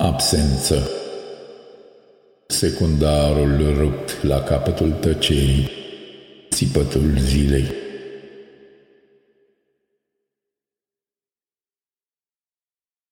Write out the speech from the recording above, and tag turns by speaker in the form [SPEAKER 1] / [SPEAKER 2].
[SPEAKER 1] Absență Secundarul rupt la capătul tăcerii, țipătul zilei.